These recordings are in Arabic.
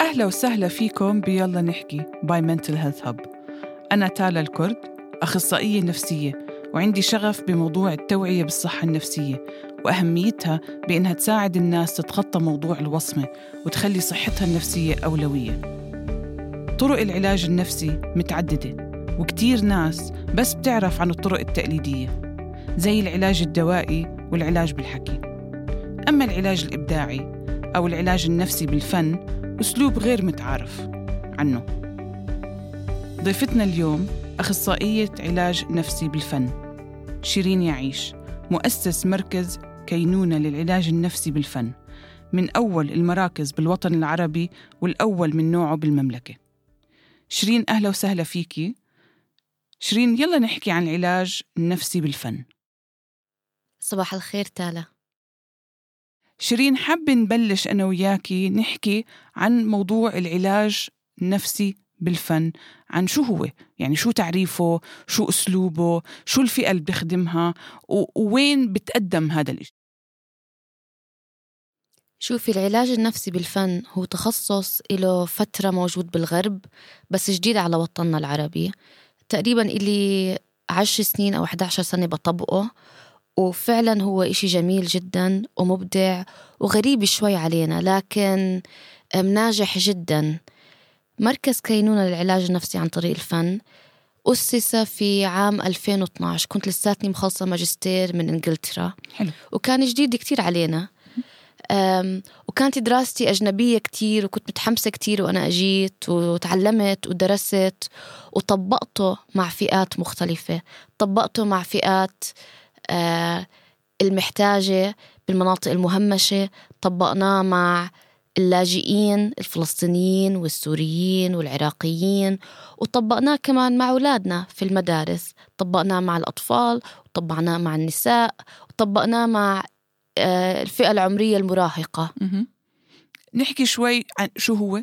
أهلا وسهلا فيكم. بيلا نحكي. باي منتل هيلث هب أنا تالا الكرد أخصائية نفسية وعندي شغف بموضوع التوعية بالصحة النفسية وأهميتها بإنها تساعد الناس تتخطى موضوع الوصمة وتخلي صحتها النفسية أولوية. طرق العلاج النفسي متعددة وكتير ناس بس بتعرف عن الطرق التقليدية زي العلاج الدوائي والعلاج بالحكي. أما العلاج الإبداعي أو العلاج النفسي بالفن أسلوب غير متعارف عنه. ضيفتنا اليوم أخصائية علاج نفسي بالفن شيرين يعيش مؤسس مركز كينونة للعلاج النفسي بالفن من أول المراكز بالوطن العربي والأول من نوعه بالمملكة. شيرين أهلا وسهلا فيكي شيرين يلا نحكي عن العلاج النفسي بالفن. صباح الخير تالا. شيرين حابة نبلش أنا وياكي نحكي عن موضوع العلاج النفسي بالفن عن شو هو؟ يعني شو تعريفه؟ شو أسلوبه؟ شو الفئة اللي بيخدمها ووين بتقدم هذا الإشي؟ شوفي العلاج النفسي بالفن هو تخصص له فترة موجود بالغرب بس جديد على وطننا العربي. تقريبا إلي عشر سنين أو 11 سنة بطبقه. وفعلا هو إشي جميل جدا ومبدع وغريب شوي علينا لكن ناجح جدا. مركز كينونة للعلاج النفسي عن طريق الفن أسس في عام 2012 كنت لساتني مخلصة ماجستير من إنجلترا. حلو. وكان جديد كتير علينا. وكانت دراستي أجنبية كتير وكنت متحمسة كتير وأنا أجيت وتعلمت ودرست وطبقته مع فئات مختلفة. طبقته مع فئات المحتاجة بالمناطق المهمشة طبقناه مع اللاجئين الفلسطينيين والسوريين والعراقيين وطبقناه كمان مع أولادنا في المدارس. طبقناه مع الأطفال وطبقناه مع النساء وطبقناه مع آه، الفئة العمرية المراهقة. نحكي شوي عن شو هو؟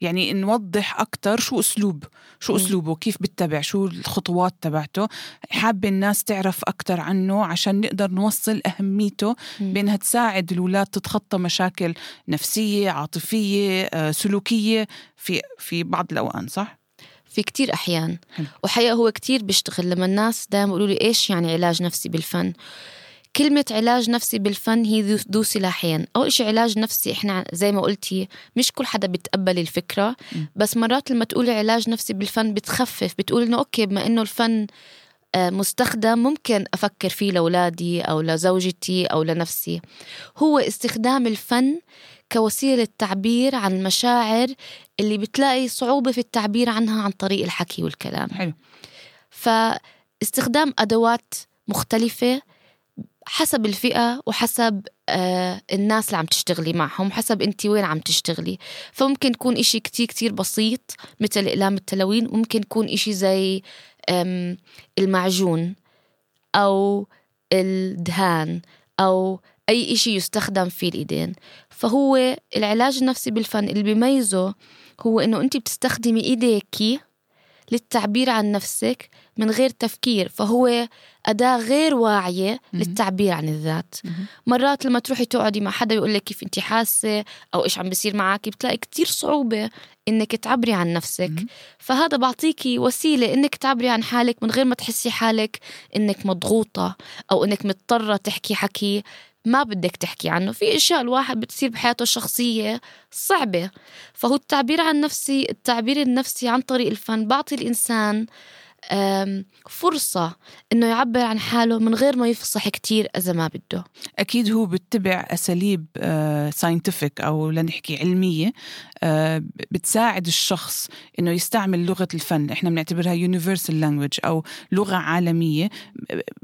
يعني نوضح أكتر شو أسلوب شو أسلوبه كيف بتبع شو الخطوات تبعته. حابة الناس تعرف أكتر عنه عشان نقدر نوصل أهميته بأنها تساعد الأولاد تتخطى مشاكل نفسية عاطفية آه، سلوكية في في بعض الأوقات صح؟ في كتير أحيان. وحقيقة هو كتير بيشتغل لما الناس دائما يقولوا لي إيش يعني علاج نفسي بالفن؟ كلمة علاج نفسي بالفن هي ذو سلاحين. أول شيء علاج نفسي إحنا زي ما قلتي مش كل حدا بيتقبل الفكرة بس مرات لما تقولي علاج نفسي بالفن بتخفف بتقول إنه أوكي بما إنه الفن آه، مستخدم ممكن أفكر فيه لأولادي أو لزوجتي أو لنفسي. هو استخدام الفن كوسيلة تعبير عن المشاعر اللي بتلاقي صعوبة في التعبير عنها عن طريق الحكي والكلام. حلو. فاستخدام أدوات مختلفة حسب الفئة وحسب آه الناس اللي عم تشتغلي معهم حسب انت وين عم تشتغلي. فممكن يكون إشي كتير كتير بسيط مثل إقلام التلوين وممكن يكون إشي زي المعجون أو الدهان أو أي إشي يستخدم في الإيدين. فهو العلاج النفسي بالفن اللي بيميزه هو إنه أنت بتستخدمي إيديكي للتعبير عن نفسك من غير تفكير فهو أداة غير واعية للتعبير عن الذات. مرات لما تروحي تقعدي مع حدا يقول لك كيف أنت حاسة أو إيش عم بيصير معك بتلاقي كتير صعوبة إنك تعبري عن نفسك. فهذا بعطيكي وسيلة إنك تعبري عن حالك من غير ما تحسي حالك إنك مضغوطة أو إنك مضطرة تحكي حكي ما بدك تحكي عنه. في إشياء الواحد بتصير بحياته الشخصية صعبة. فهو التعبير عن نفسي التعبير النفسي عن طريق الفن. بعطي الإنسان فرصة إنه يعبر عن حاله من غير ما يفصح كتير إذا ما بده. أكيد هو بتبع أساليب scientific آه، أو لنحكي علمية آه، بتساعد الشخص إنه يستعمل لغة الفن. إحنا بنعتبرها universal language أو لغة عالمية.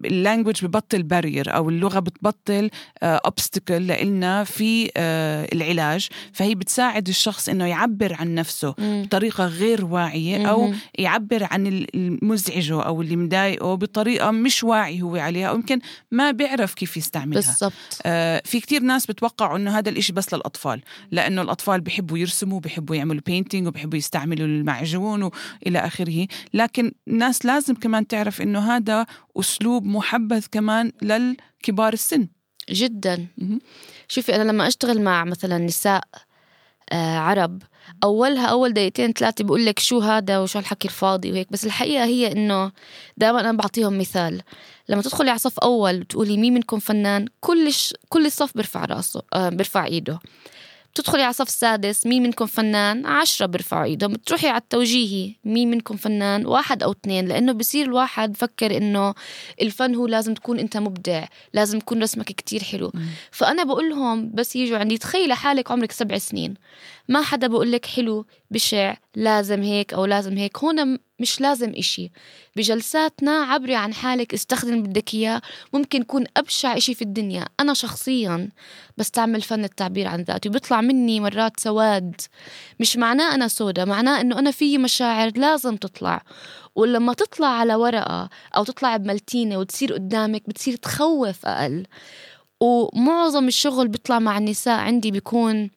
ال language ببطل barrier أو اللغة بتبطل obstacle لإلنا في آه، العلاج. فهي بتساعد الشخص إنه يعبر عن نفسه بطريقة غير واعية أو يعبر عن مزعجه أو اللي مضايقه بطريقة مش واعي هو عليها أو يمكن ما بيعرف كيف يستعملها. بالضبط. آه في كتير ناس بتوقعوا إنه هذا الإشي بس للأطفال لأنه الأطفال بيحبوا يرسموا بيحبوا يعملوا بينتينج وبيحبوا يستعملوا المعجون وإلى آخره. لكن الناس لازم كمان تعرف إنه هذا أسلوب محبذ كمان للكبار السن. جدا. شوفي أنا لما أشتغل مع مثلا نساء آه عرب أولها أول دقيقتين ثلاثة بقول لك شو هذا وشو الحكي الفاضي وهيك بس الحقيقة هي إنه دائما أنا بعطيهم مثال. لما تدخلي على صف أول وتقولي مين منكم فنان كل ش... كل الصف بيرفع راسه آه بيرفع إيده. بتدخلي على صف سادس مين منكم فنان عشرة بيرفعوا ايدهم بتروحي على التوجيهي مين منكم فنان واحد أو اثنين لأنه بصير الواحد فكر إنه الفن هو لازم تكون أنت مبدع لازم يكون رسمك كتير حلو. فأنا بقول لهم بس يجوا عندي تخيلي حالك عمرك سبع سنين ما حدا بقول لك حلو بشع لازم هيك أو لازم هيك. هون مش لازم إشي. بجلساتنا عبري عن حالك استخدم بدك إياه. ممكن يكون أبشع إشي في الدنيا. أنا شخصيا بستعمل فن التعبير عن ذاتي. بيطلع مني مرات سواد. مش معناه أنا سودا معناه إنه أنا في مشاعر لازم تطلع. ولما تطلع على ورقة أو تطلع بملتينة وتصير قدامك بتصير تخوف أقل. ومعظم الشغل بيطلع مع النساء. عندي بيكون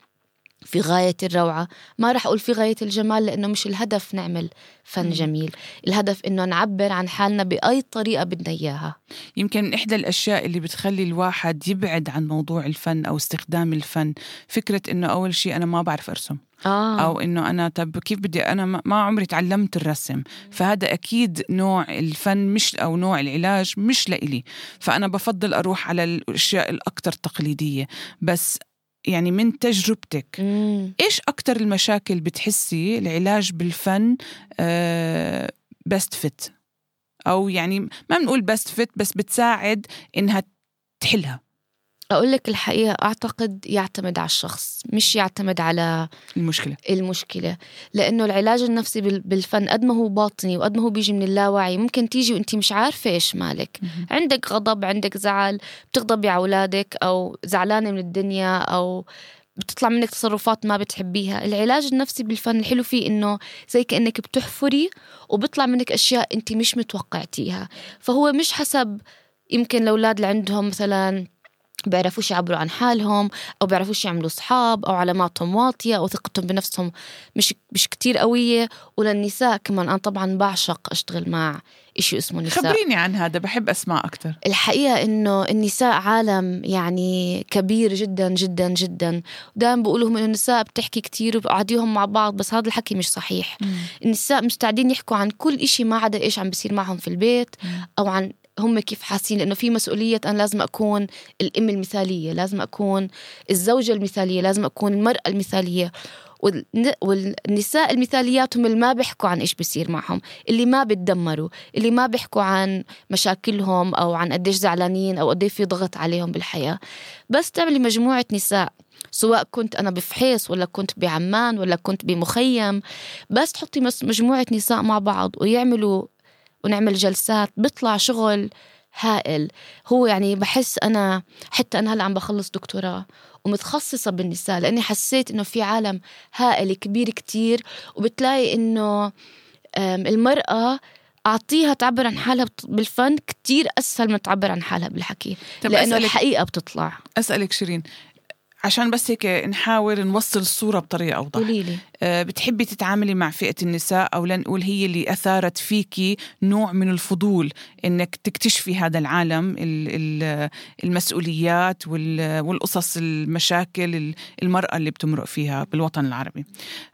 في غاية الروعة. ما رح أقول في غاية الجمال لأنه مش الهدف نعمل فن جميل. الهدف إنه نعبر عن حالنا بأي طريقة بدنا إياها. يمكن إحدى الأشياء اللي بتخلي الواحد يبعد عن موضوع الفن أو استخدام الفن فكرة إنه أول شيء أنا ما بعرف أرسم. آه. أو إنه أنا طب كيف بدي أنا ما عمري تعلمت الرسم. فهذا أكيد نوع الفن مش أو نوع العلاج مش لإلي. فأنا بفضل أروح على الأشياء الاكثر تقليدية. بس يعني من تجربتك. مم. إيش أكثر المشاكل بتحسي العلاج بالفن بست فت أو يعني ما بنقول بست فت بس بتساعد إنها تحلها. أقول لك الحقيقة أعتقد يعتمد على الشخص مش يعتمد على المشكلة. المشكلة. لأنه العلاج النفسي بالفن قد ما هو باطني وقد ما هو بيجي من اللاوعي ممكن تيجي وأنت مش عارفة إيش مالك. مهم. عندك غضب عندك زعل بتغضبي على أولادك أو زعلانة من الدنيا أو بتطلع منك تصرفات ما بتحبيها. العلاج النفسي بالفن الحلو فيه إنه زي كأنك بتحفري وبيطلع منك أشياء أنت مش متوقعتيها. فهو مش حسب يمكن الأولاد اللي عندهم مثلا بيعرفوش يعبروا عن حالهم أو بيعرفوش يعملوا اصحاب أو علاماتهم واطية أو ثقتهم بنفسهم مش مش كتير قوية. وللنساء كمان أنا طبعا بعشق أشتغل مع إشي اسمه نساء. خبريني عن هذا بحب أسمع أكثر الحقيقة إنه النساء عالم يعني كبير جدا جدا جدا. دائما بقول لهم إنه النساء بتحكي كتير وبقعديهم مع بعض بس هذا الحكي مش صحيح. النساء مستعدين يحكوا عن كل إشي ما عدا إيش عم بيصير معهم في البيت أو عن هم كيف حاسين؟ لأنه في مسؤولية أنا لازم أكون الأم المثالية لازم أكون الزوجة المثالية لازم أكون المرأة المثالية. والنساء المثاليات هم اللي ما بيحكوا عن إيش بيصير معهم اللي ما بتدمروا اللي ما بيحكوا عن مشاكلهم أو عن قديش زعلانين أو قديش في ضغط عليهم بالحياة. بس تعملي مجموعة نساء سواء كنت أنا بفحيص ولا كنت بعمان ولا كنت بمخيم بس تحطي مجموعة نساء مع بعض ويعملوا ونعمل جلسات بيطلع شغل هائل. هو يعني بحس أنا حتى أنا هلأ عم بخلص دكتوراه ومتخصصة بالنساء لأني حسيت إنه في عالم هائل كبير كتير وبتلاقي إنه المرأة أعطيها تعبر عن حالها بالفن كتير أسهل من تعبر عن حالها بالحكي لأنه الحقيقة بتطلع. أسألك شيرين عشان بس هيك نحاول نوصل الصورة بطريقة أوضح. قوليلي آه، بتحبي تتعاملي مع فئة النساء أو لنقول هي اللي أثارت فيكي نوع من الفضول إنك تكتشفي هذا العالم المسؤوليات والقصص المشاكل المرأة اللي بتمرق فيها بالوطن العربي.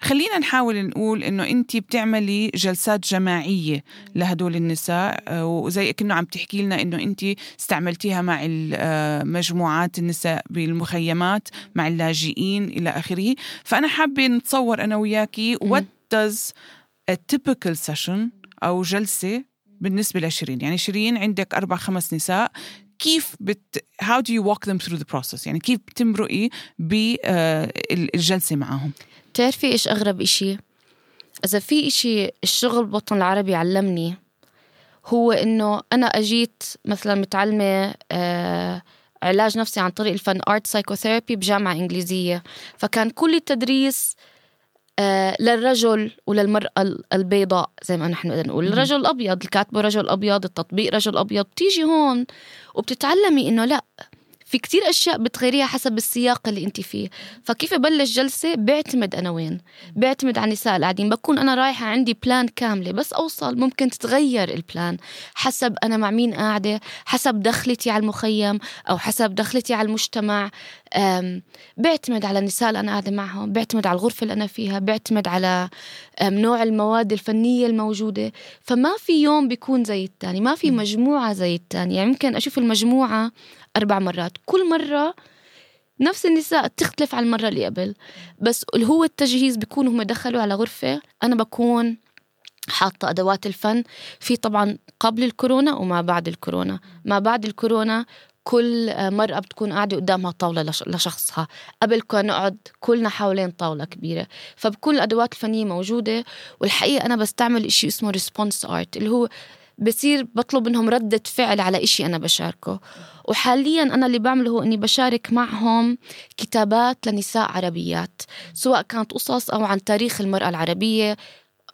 خلينا نحاول نقول إنه أنت بتعملي جلسات جماعية لهدول النساء آه، وزي كأنه عم تحكي لنا إنه أنت استعملتيها مع آه، مجموعات النساء بالمخيمات مع اللاجئين إلى آخره. فأنا حابة نتصور أنا وياكي what does a typical session أو جلسة بالنسبة لشيرين؟ يعني شيرين عندك أربع خمس نساء كيف بت how do you walk them through the process يعني كيف بتمرقي بالجلسة معهم؟ بتعرفي إيش أغرب إشي؟ إذا في إشي الشغل بالوطن العربي علمني هو إنه أنا أجيت مثلا متعلمة آه علاج نفسي عن طريق الفن art psychotherapy بجامعة إنجليزية. فكان كل التدريس آه للرجل وللمرأة البيضاء زي ما نحن بدنا نقول. الرجل الأبيض الكاتبة رجل أبيض التطبيق رجل أبيض بتيجي هون وبتتعلمي إنه لا في كتير أشياء بتغيريها حسب السياق اللي أنت فيه. فكيف بلش جلسة بيعتمد أنا وين؟ بيعتمد على النساء القاعدين. بكون أنا رايحة عندي plan كاملة بس أوصل. ممكن تتغير ال plan حسب أنا مع مين قاعدة حسب دخلتي على المخيم أو حسب دخلتي على المجتمع. بيعتمد على النساء اللي أنا قاعدة معهم بيعتمد على الغرفة اللي أنا فيها بيعتمد على نوع المواد الفنية الموجودة. فما في يوم بيكون زي التاني ما في مجموعة زي التاني يعني يمكن أشوف المجموعة أربع مرات. كل مرة نفس النساء تختلف عن المرة اللي قبل. بس اللي هو التجهيز بيكون هم دخلوا على غرفة أنا بكون حاطة أدوات الفن. في طبعا قبل الكورونا وما بعد الكورونا. ما بعد الكورونا كل مرأة بتكون قاعدة قدامها طاولة لشخصها. قبل كنا نقعد كلنا حوالين طاولة كبيرة. فبكون الأدوات الفنية موجودة والحقيقة أنا بستعمل إشي اسمه ريسبونس آرت اللي هو بصير بطلب منهم ردة فعل على إشي أنا بشاركه. وحاليا أنا اللي بعمله هو أني بشارك معهم كتابات لنساء عربيات سواء كانت قصص أو عن تاريخ المرأة العربية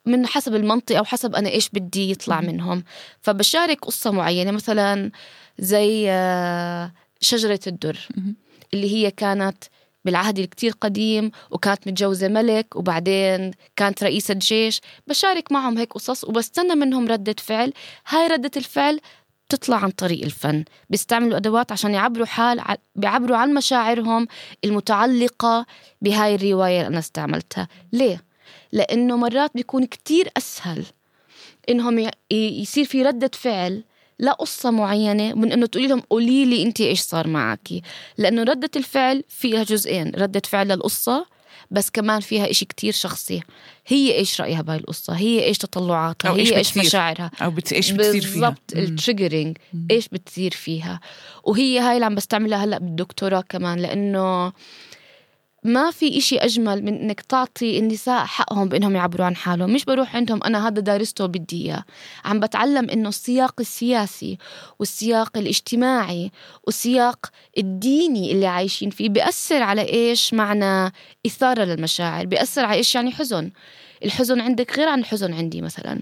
من حسب المنطقة أو حسب أنا إيش بدي يطلع منهم. فبشارك قصة معينة مثلا زي آه، شجرة الدر اللي هي كانت بالعهد الكتير قديم وكانت متجوزة ملك وبعدين كانت رئيسة جيش. بشارك معهم هيك قصص وبستنى منهم ردة فعل. هاي ردة الفعل تطلع عن طريق الفن. بيستعملوا أدوات عشان يعبروا حال بيعبروا عن مشاعرهم المتعلقة بهاي الرواية اللي أنا استعملتها. ليه؟ لأنه مرات بيكون كتير أسهل إنهم يصير في ردة فعل لا قصة معينة من إنه تقولي لهم قولي لي أنت إيش صار معك. لأنه ردة الفعل فيها جزئين ردة فعل للقصة بس كمان فيها إشي كتير شخصي. هي إيش رأيها بهاي القصة؟ هي إيش تطلعاتها؟ أو هي إيش, إيش مشاعرها؟ أو بت... إيش بتصير فيها؟ بالضبط التريجرينج إيش بتصير فيها؟ وهي هاي اللي عم بستعملها هلأ بالدكتوراه كمان لأنه ما في إشي أجمل من إنك تعطي النساء حقهم بإنهم يعبروا عن حالهم. مش بروح عندهم أنا هذا دارسته بدي إياه. عم بتعلم إنه السياق السياسي والسياق الاجتماعي والسياق الديني اللي عايشين فيه بيأثر على إيش معنى إثارة للمشاعر بيأثر على إيش يعني حزن. الحزن عندك غير عن الحزن عندي مثلا.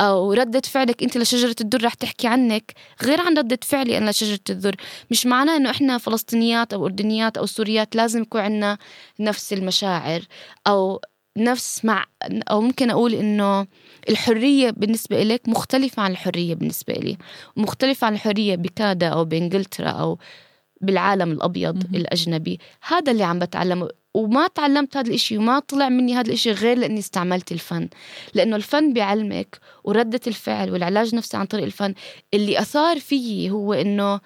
أو ردة فعلك أنت لشجرة الدر رح تحكي عنك غير عن ردة فعلي أنا لشجرة الدر. مش معناه إنه إحنا فلسطينيات أو أردنيات أو سوريات لازم يكون عندنا نفس المشاعر أو نفس مع أو ممكن أقول إنه الحرية بالنسبة لك مختلفة عن الحرية بالنسبة لي مختلفة عن الحرية بكندا أو بإنجلترا أو بالعالم الأبيض م- الأجنبي. هذا اللي عم بتعلمه. وما تعلمت هذا الإشي وما طلع مني هذا الإشي غير لأني استعملت الفن. لأنه الفن بيعلمك وردة الفعل والعلاج النفسي عن طريق الفن. اللي أثار فيي هو إنه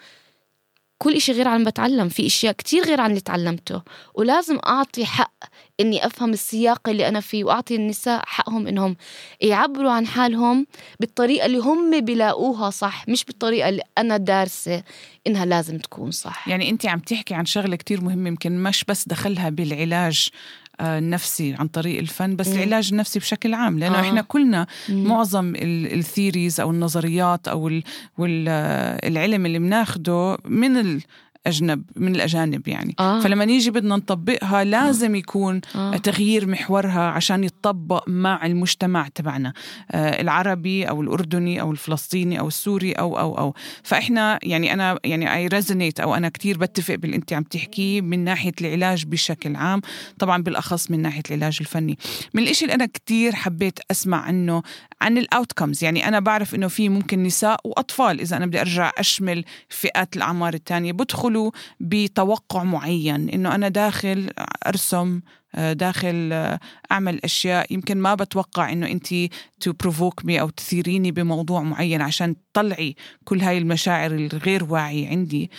كل إشي غير عن بتعلم في إشياء كتير غير عن اللي تعلمته. ولازم أعطي حق إني أفهم السياق اللي أنا فيه وأعطي النساء حقهم إنهم يعبروا عن حالهم بالطريقة اللي هم بيلاقوها صح مش بالطريقة اللي أنا دارسة إنها لازم تكون صح. يعني أنت عم تحكي عن شغلة كتير مهمة يمكن مش بس دخلها بالعلاج النفسي عن طريق الفن بس. العلاج النفسي بشكل عام لأنه آه. إحنا كلنا مم. معظم الثيريز أو النظريات أو العلم اللي بناخده من أجنب من الأجانب يعني آه. فلما نيجي بدنا نطبقها لازم يكون آه. تغيير محورها عشان يتطبق مع المجتمع تبعنا آه العربي أو الأردني أو الفلسطيني أو السوري أو أو أو فإحنا يعني أنا يعني I resonate أو أنا كتير بتفق باللي أنت عم تحكيه من ناحية العلاج بشكل عام طبعا بالأخص من ناحية العلاج الفني من الإشي اللي أنا كتير حبيت أسمع عنه عن ال outcomes يعني أنا بعرف إنه في ممكن نساء وأطفال إذا أنا بدي أرجع أشمل فئات الأعمار الثانية بدخلوا بتوقع معين إنه أنا داخل أرسم داخل أعمل أشياء يمكن ما بتوقع إنه أنت to provoke me أو تثيريني بموضوع معين عشان تطلعي كل هاي المشاعر الغير واعية عندي.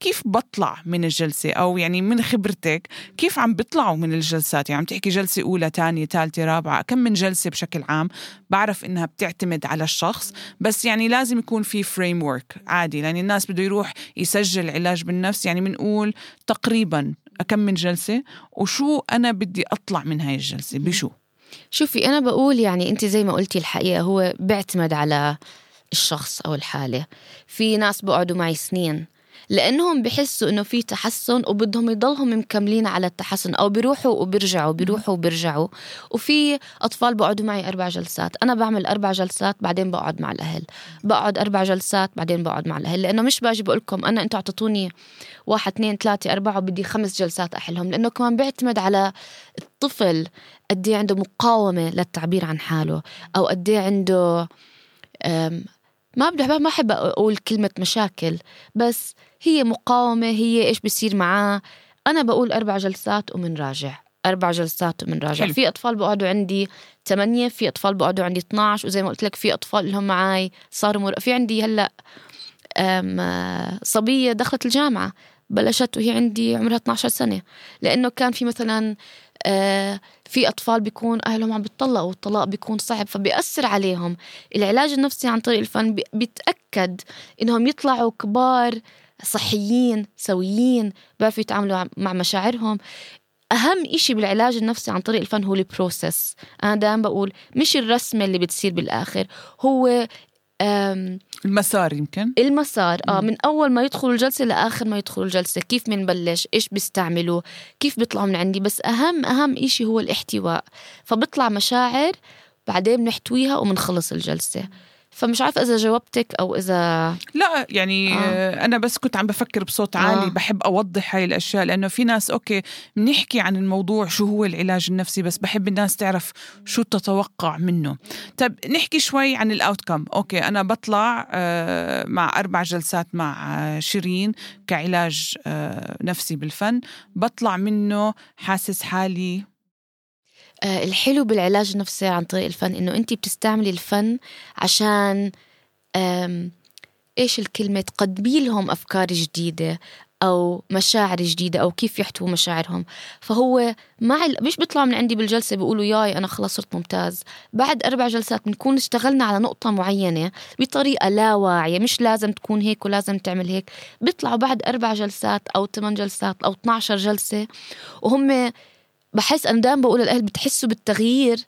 كيف بطلع من الجلسة؟ أو يعني من خبرتك كيف عم بيطلعوا من الجلسات؟ يعني عم تحكي جلسة أولى تانية ثالثة رابعة كم من جلسة بشكل عام؟ بعرف إنها بتعتمد على الشخص بس يعني لازم يكون في framework عادي لأن الناس بده يروح يسجل علاج بالنفس. يعني بنقول تقريبا كم من جلسة؟ وشو أنا بدي أطلع من هاي الجلسة؟ بشو؟ شوفي أنا بقول يعني أنت زي ما قلتي الحقيقة هو بيعتمد على الشخص أو الحالة. في ناس بقعدوا معي سنين لأنهم بحسوا إنه في تحسن وبدهم يضلهم مكملين على التحسن أو بيروحوا وبيرجعوا بيروحوا وبيرجعوا. وفي أطفال بقعدوا معي أربع جلسات. أنا بعمل أربع جلسات بعدين بقعد مع الأهل. بقعد أربع جلسات بعدين بقعد مع الأهل. لأنه مش باجي بقول لكم أنا أنتم اعطيتوني واحد اثنين ثلاثة أربعة وبدي خمس جلسات أحلهم. لأنه كمان بيعتمد على الطفل قد عنده مقاومة للتعبير عن حاله أو قد عنده ما بدي ما أحب أقول كلمة مشاكل بس هي مقاومة هي إيش بصير معاه. أنا بقول أربع جلسات ومنراجع أربع جلسات ومنراجع حلو. في أطفال بقعدوا عندي ثمانية في أطفال بقعدوا عندي 12 وزي ما قلت لك في أطفال لهم معي صاروا مر... في عندي هلأ صبية دخلت الجامعة بلشت وهي عندي عمرها 12 سنة. لأنه كان في مثلا في أطفال بيكون أهلهم عم بيطلقوا والطلاق بيكون صعب فبيأثر عليهم. العلاج النفسي عن طريق الفن بيتأكد إنهم يطلعوا كبار صحيين سويين بيعرفوا يتعاملوا مع مشاعرهم. أهم إشي بالعلاج النفسي عن طريق الفن هو البروسس أنا دائما بقول مش الرسمة اللي بتصير بالآخر هو المسار يمكن؟ المسار. آه من أول ما يدخلوا الجلسة لآخر ما يدخلوا الجلسة. كيف بنبلش إيش بيستعملوا؟ كيف بيطلعوا من عندي؟ بس أهم أهم إشي هو الاحتواء. فبطلع مشاعر بعدين بنحتويها وبنخلص الجلسة. فمش عارف إذا جاوبتك أو إذا لا يعني آه. أنا بس كنت عم بفكر بصوت عالي آه. بحب أوضح هاي الأشياء لأنه في ناس أوكي بنحكي عن الموضوع شو هو العلاج النفسي بس بحب الناس تعرف شو تتوقع منه طب نحكي شوي عن الاوتكم أوكي أنا بطلع آه مع أربع جلسات مع آه شيرين كعلاج آه نفسي بالفن بطلع منه حاسس حالي آه، الحلو بالعلاج النفسي عن طريق الفن إنه انت بتستعملي الفن عشان إيش الكلمة؟ تقدمي لهم أفكار جديدة أو مشاعر جديدة أو كيف يحتووا مشاعرهم. فهو مع مش بيطلعوا من عندي بالجلسة بيقولوا ياي أنا خلص صرت ممتاز. بعد أربع جلسات بنكون اشتغلنا على نقطة معينة بطريقة لا واعية مش لازم تكون هيك ولازم تعمل هيك. بيطلعوا بعد أربع جلسات أو ثمان جلسات أو 12 جلسة وهم بحس أنا دائما بقول للأهل بتحسوا بالتغيير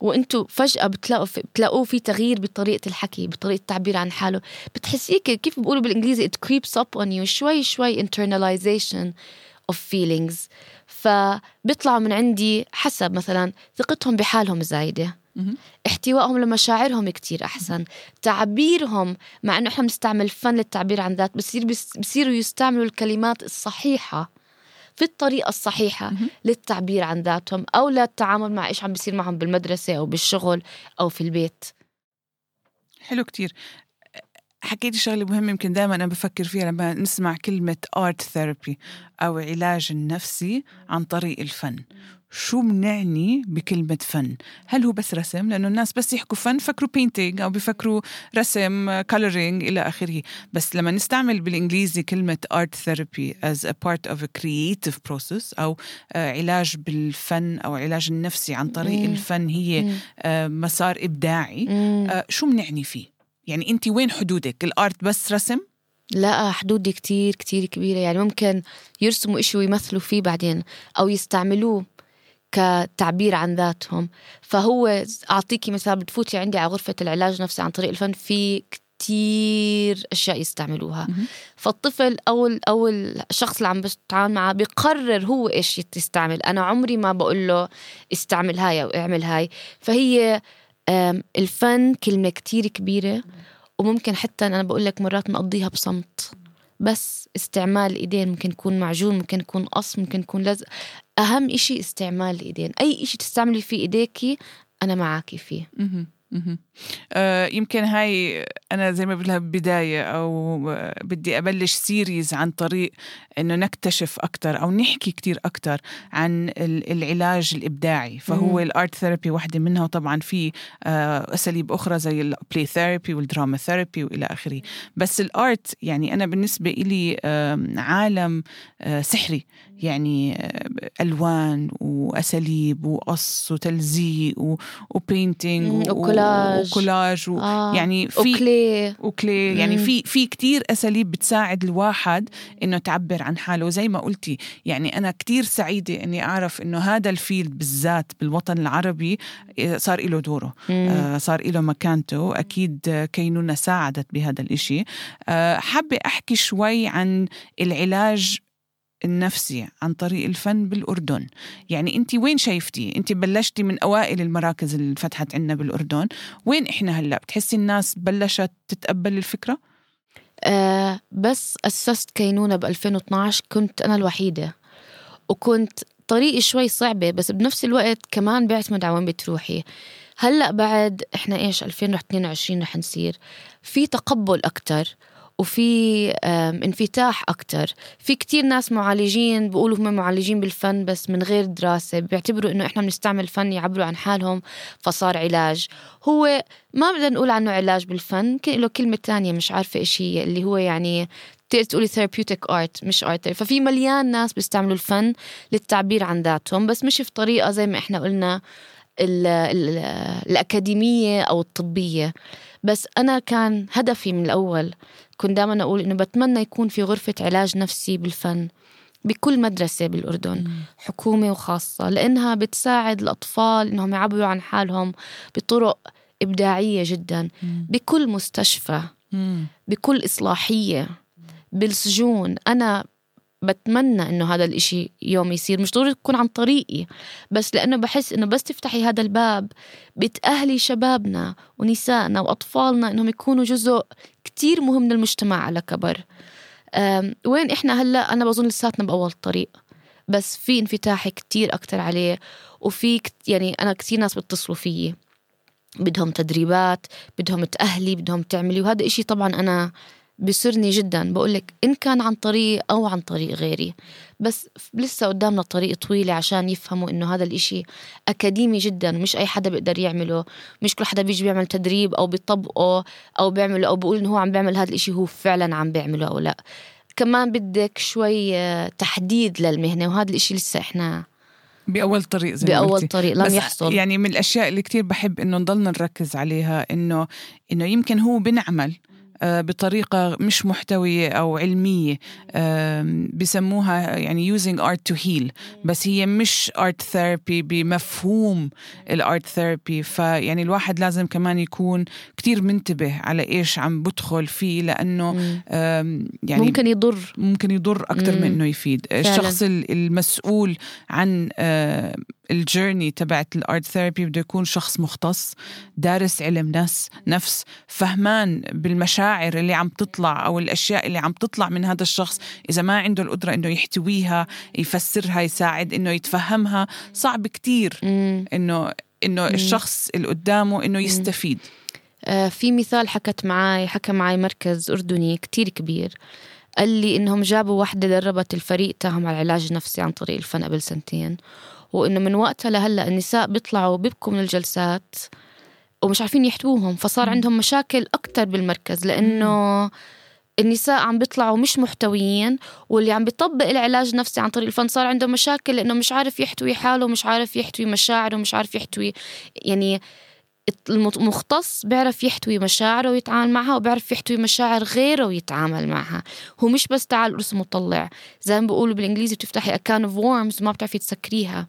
وإنتوا فجأة بتلاقوا في بتلاقوه في تغيير بطريقة الحكي بطريقة التعبير عن حاله. بتحسيه كيف بيقولوا بالإنجليزي؟ it creeps up on you. شوي شوي internalization of feelings. فبيطلعوا من عندي حسب مثلا ثقتهم بحالهم زايدة. احتوائهم لمشاعرهم كتير أحسن. تعبيرهم مع أنه إحنا بنستعمل فن للتعبير عن ذات بصير بصيروا يستعملوا الكلمات الصحيحة. في الطريقة الصحيحة للتعبير عن ذاتهم أو للتعامل مع إيش عم بيصير معهم بالمدرسة أو بالشغل أو في البيت. حلو كتير. حكيتي شغلة مهمة يمكن دائما أنا بفكر فيها لما نسمع كلمة art therapy أو علاج النفسي عن طريق الفن. شو بنعني بكلمة فن؟ هل هو بس رسم؟ لأنه الناس بس يحكوا فن فكروا painting أو بفكروا رسم coloring إلى آخره. بس لما نستعمل بالإنجليزي كلمة art therapy as a part of a creative process أو آه، علاج بالفن أو علاج النفسي عن طريق مم. الفن هي آه، مسار إبداعي آه، شو بنعني فيه؟ يعني أنت وين حدودك؟ ال art بس رسم؟ لا حدودي كتير كتير كبيرة. يعني ممكن يرسموا إشي ويمثلوا فيه بعدين أو يستعملوه كتعبير عن ذاتهم. فهو أعطيكي مثال بتفوتي عندي على غرفة العلاج النفسي عن طريق الفن في كتير أشياء يستعملوها. فالطفل أو أو الشخص اللي عم بتعامل معه بيقرر هو إيش يستعمل. أنا عمري ما بقول له استعمل هاي أو اعمل هاي. فهي الفن كلمة كتير كبيرة وممكن حتى أنا بقول لك مرات نقضيها بصمت. بس استعمال الإيدين ممكن يكون معجون ممكن يكون قص ممكن يكون لزق. أهم إشي استعمال الإيدين. أي إشي تستعملي فيه إيديكي أنا معاكي فيه. آه يمكن هاي أنا زي ما بقولها بداية أو بدي أبلش series عن طريق إنه نكتشف أكتر أو نحكي كتير أكتر عن العلاج الإبداعي. فهو ال art therapy واحدة منها وطبعا في آه أساليب أخرى زي ال play therapy وال drama therapy وإلى آخره. بس ال art يعني أنا بالنسبة إلي آه عالم آه سحري. يعني آه، ألوان وأساليب وقص وتلزيق و painting و collage. و collage و... آه. يعني في وكلي وكلي. يعني. في في كتير أساليب بتساعد الواحد إنه تعبر عن حاله. وزي ما قلتي يعني أنا كتير سعيدة إني أعرف إنه هذا ال field بالذات بالوطن العربي آه، صار له دوره. مم. آه، صار له مكانته. أكيد آه، كينونة ساعدت بهذا الإشي. آه، حابة أحكي شوي عن العلاج النفسي عن طريق الفن بالأردن يعني أنت وين شايفتي؟ أنت بلشتي من أوائل المراكز اللي فتحت عنا بالأردن وين إحنا هلأ؟ بتحسي الناس بلشت تتقبل الفكرة؟ آه بس أسست كينونة ب 2012 كنت أنا الوحيدة وكنت طريقي شوي صعبة بس بنفس الوقت كمان بيعتمد على وين بتروحي هلأ بعد إحنا إيش 2022 رح نصير في تقبل أكتر وفي انفتاح أكتر. في كتير ناس معالجين بيقولوا هم معالجين بالفن بس من غير دراسة بيعتبروا إنه إحنا بنستعمل فن يعبروا عن حالهم فصار علاج. هو ما بدنا نقول عنه علاج بالفن له كلمة تانية مش عارفة إيش هي اللي هو يعني بتقدر تقولي therapeutic art مش art ففي مليان ناس بيستعملوا الفن للتعبير عن ذاتهم بس مش في طريقة زي ما إحنا قلنا. ال ال الأكاديمية أو الطبية. بس أنا كان هدفي من الأول كنت دائما أقول إنه بتمنى يكون في غرفة علاج نفسي بالفن بكل مدرسة بالأردن حكومة وخاصة لأنها بتساعد الأطفال إنهم يعبروا عن حالهم بطرق إبداعية جدا بكل مستشفى بكل إصلاحية بالسجون. أنا بتمنى إنه هذا الإشي يوم يصير. مش ضروري يكون عن طريقي بس لأنه بحس إنه بس تفتحي هذا الباب بتأهلي شبابنا ونسائنا وأطفالنا إنهم يكونوا جزء كتير مهم من المجتمع على كبر. وين إحنا هلأ؟ أنا بظن لساتنا بأول الطريق بس في انفتاح كتير أكتر عليه وفي يعني أنا كتير ناس بيتصلوا فيي بدهم تدريبات بدهم تأهلي بدهم تعملي وهذا إشي طبعا أنا بسرني جدا. بقولك إن كان عن طريق أو عن طريق غيري. بس لسه قدامنا طريق طويلة عشان يفهموا إنه هذا الإشي أكاديمي جدا. مش أي حدا بيقدر يعمله. مش كل حدا بيجي بيعمل تدريب أو بيطبقه أو بيعمله أو بيقول إنه هو عم بيعمل هذا الإشي هو فعلا عم بيعمله أو لا. كمان بدك شوي آه، تحديد للمهنة وهذا الإشي لسه إحنا بأول طريق زي ما بأول قلتي. طريق لم بس يحصل. يعني من الأشياء اللي كتير بحب إنه نضلنا نركز عليها إنه إنه يمكن هو بنعمل آه، بطريقة مش محتوية أو علمية آم، بسموها يعني using art to heal. بس هي مش art therapy بمفهوم ال art therapy فيعني الواحد لازم كمان يكون كتير منتبه على إيش عم بدخل فيه. آم، يعني ممكن يضر. ممكن يضر أكتر من. إنه يفيد. الشخص ال- المسؤول عن ال journey تبعت ال art therapy بده يكون شخص مختص دارس علم نفس نفس فهمان بالمشاعر اللي عم تطلع أو الأشياء اللي عم تطلع من هذا الشخص. إذا ما عنده القدرة إنه يحتويها يفسرها يساعد إنه يتفهمها صعب كتير. إنه إنه الشخص اللي قدامه إنه يستفيد. آه، في مثال حكت معي حكى معي مركز أردني كتير كبير. قال لي إنهم جابوا واحدة دربت الفريق تاعهم على العلاج النفسي عن طريق الفن قبل سنتين وإنه من وقتها لهلأ النساء بيطلعوا بيبكوا من الجلسات ومش عارفين يحتوهم فصار عندهم مشاكل أكتر بالمركز لأنه النساء عم بيطلعوا مش محتويين واللي عم بيطبق العلاج النفسي عن طريق الفن صار عنده مشاكل لأنه مش عارف يحتوي حاله مش عارف يحتوي مشاعره مش عارف يحتوي يعني المختص بيعرف يحتوي مشاعره ويتعامل معها وبيعرف يحتوي مشاعر غيره ويتعامل معها. هو مش بس تعال ارسم وطلع. زي ما بيقولوا بالإنجليزي بتفتحي a can of worms وما بتعرفي تسكريها.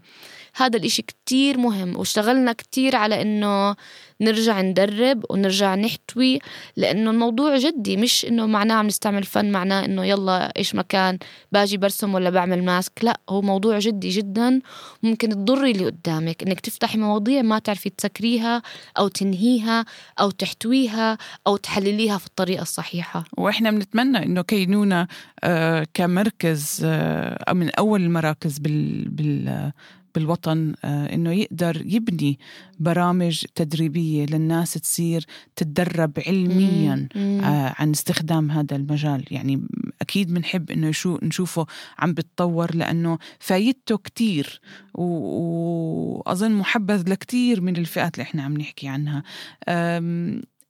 هذا الإشي كتير مهم واشتغلنا كتير على إنه نرجع ندرب ونرجع نحتوي لأنه الموضوع جدي مش إنه معناه عم نستعمل فن معناه إنه يلا إيش ما كان باجي برسم ولا بعمل ماسك لا هو موضوع جدي جدا. ممكن تضري اللي قدامك إنك تفتحي مواضيع ما تعرفي تسكريها أو تنهيها أو تحتويها أو تحلليها في الطريقة الصحيحة. وإحنا بنتمنى إنه كينونا آه، كمركز آه، من أول المراكز بال بال بالوطن آه، إنه يقدر يبني برامج تدريبية للناس تصير تتدرب علميا. آه، عن استخدام هذا المجال. يعني أكيد بنحب إنه يشو نشوفه عم بتطور لأنه فايدته كتير. وأظن محبذ لكتير من الفئات اللي إحنا عم نحكي عنها.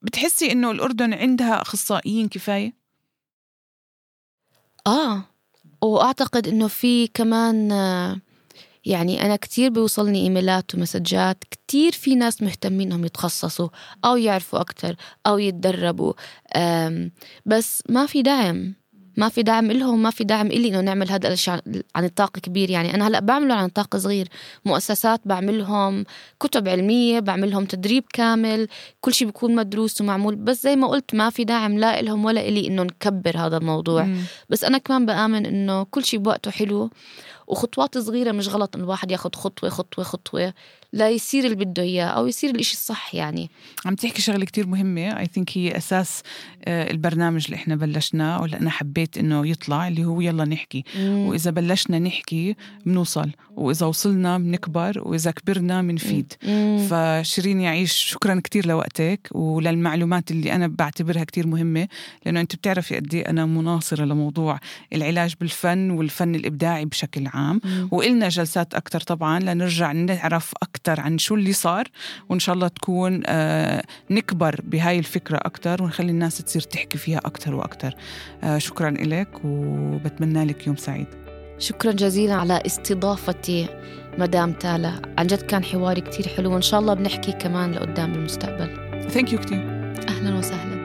بتحسي إنه الأردن عندها أخصائيين كفاية؟ آه وأعتقد إنه في كمان آه، يعني أنا كتير بيوصلني إيميلات ومسجات كتير في ناس مهتمين إنهم يتخصصوا أو يعرفوا أكتر أو يتدربوا بس ما في دعم. ما في دعم لهم ما في دعم إلي إنه نعمل هذا الأشياء عن نطاق كبير. يعني أنا هلأ بعمله عن نطاق صغير. مؤسسات بعملهم كتب علمية بعملهم تدريب كامل كل شيء بيكون مدروس ومعمول. بس زي ما قلت ما في دعم لا لهم ولا إلي إنه نكبر هذا الموضوع. مم. بس أنا كمان بآمن إنه كل شيء بوقته حلو. وخطوات صغيرة مش غلط إن الواحد ياخد خطوة خطوة خطوة ليصير اللي بده إياه أو يصير الإشي الصح يعني. عم تحكي شغلة كتير مهمة اي ثينك هي أساس آه، البرنامج اللي إحنا بلشناه واللي أنا حبيت إنه يطلع اللي هو يلا نحكي. مم. وإذا بلشنا نحكي بنوصل وإذا وصلنا بنكبر وإذا كبرنا بنفيد. فشيرين يعيش شكرا كتير لوقتك وللمعلومات اللي أنا بعتبرها كتير مهمة لأنه أنت بتعرفي قد إيه أنا مناصرة لموضوع العلاج بالفن والفن الإبداعي بشكل عام. وإلنا جلسات أكتر طبعا لنرجع نعرف أكتر عن شو اللي صار وإن شاء الله تكون آه نكبر بهاي الفكرة أكتر ونخلي الناس تصير تحكي فيها أكتر وأكتر. آه شكرا لك وبتمنى لك يوم سعيد. شكرا جزيلا على استضافتي مدام تالا. عن جد كان حواري كتير حلو وإن شاء الله بنحكي كمان لقدام بالمستقبل. ثانك يو كتير. أهلا وسهلا.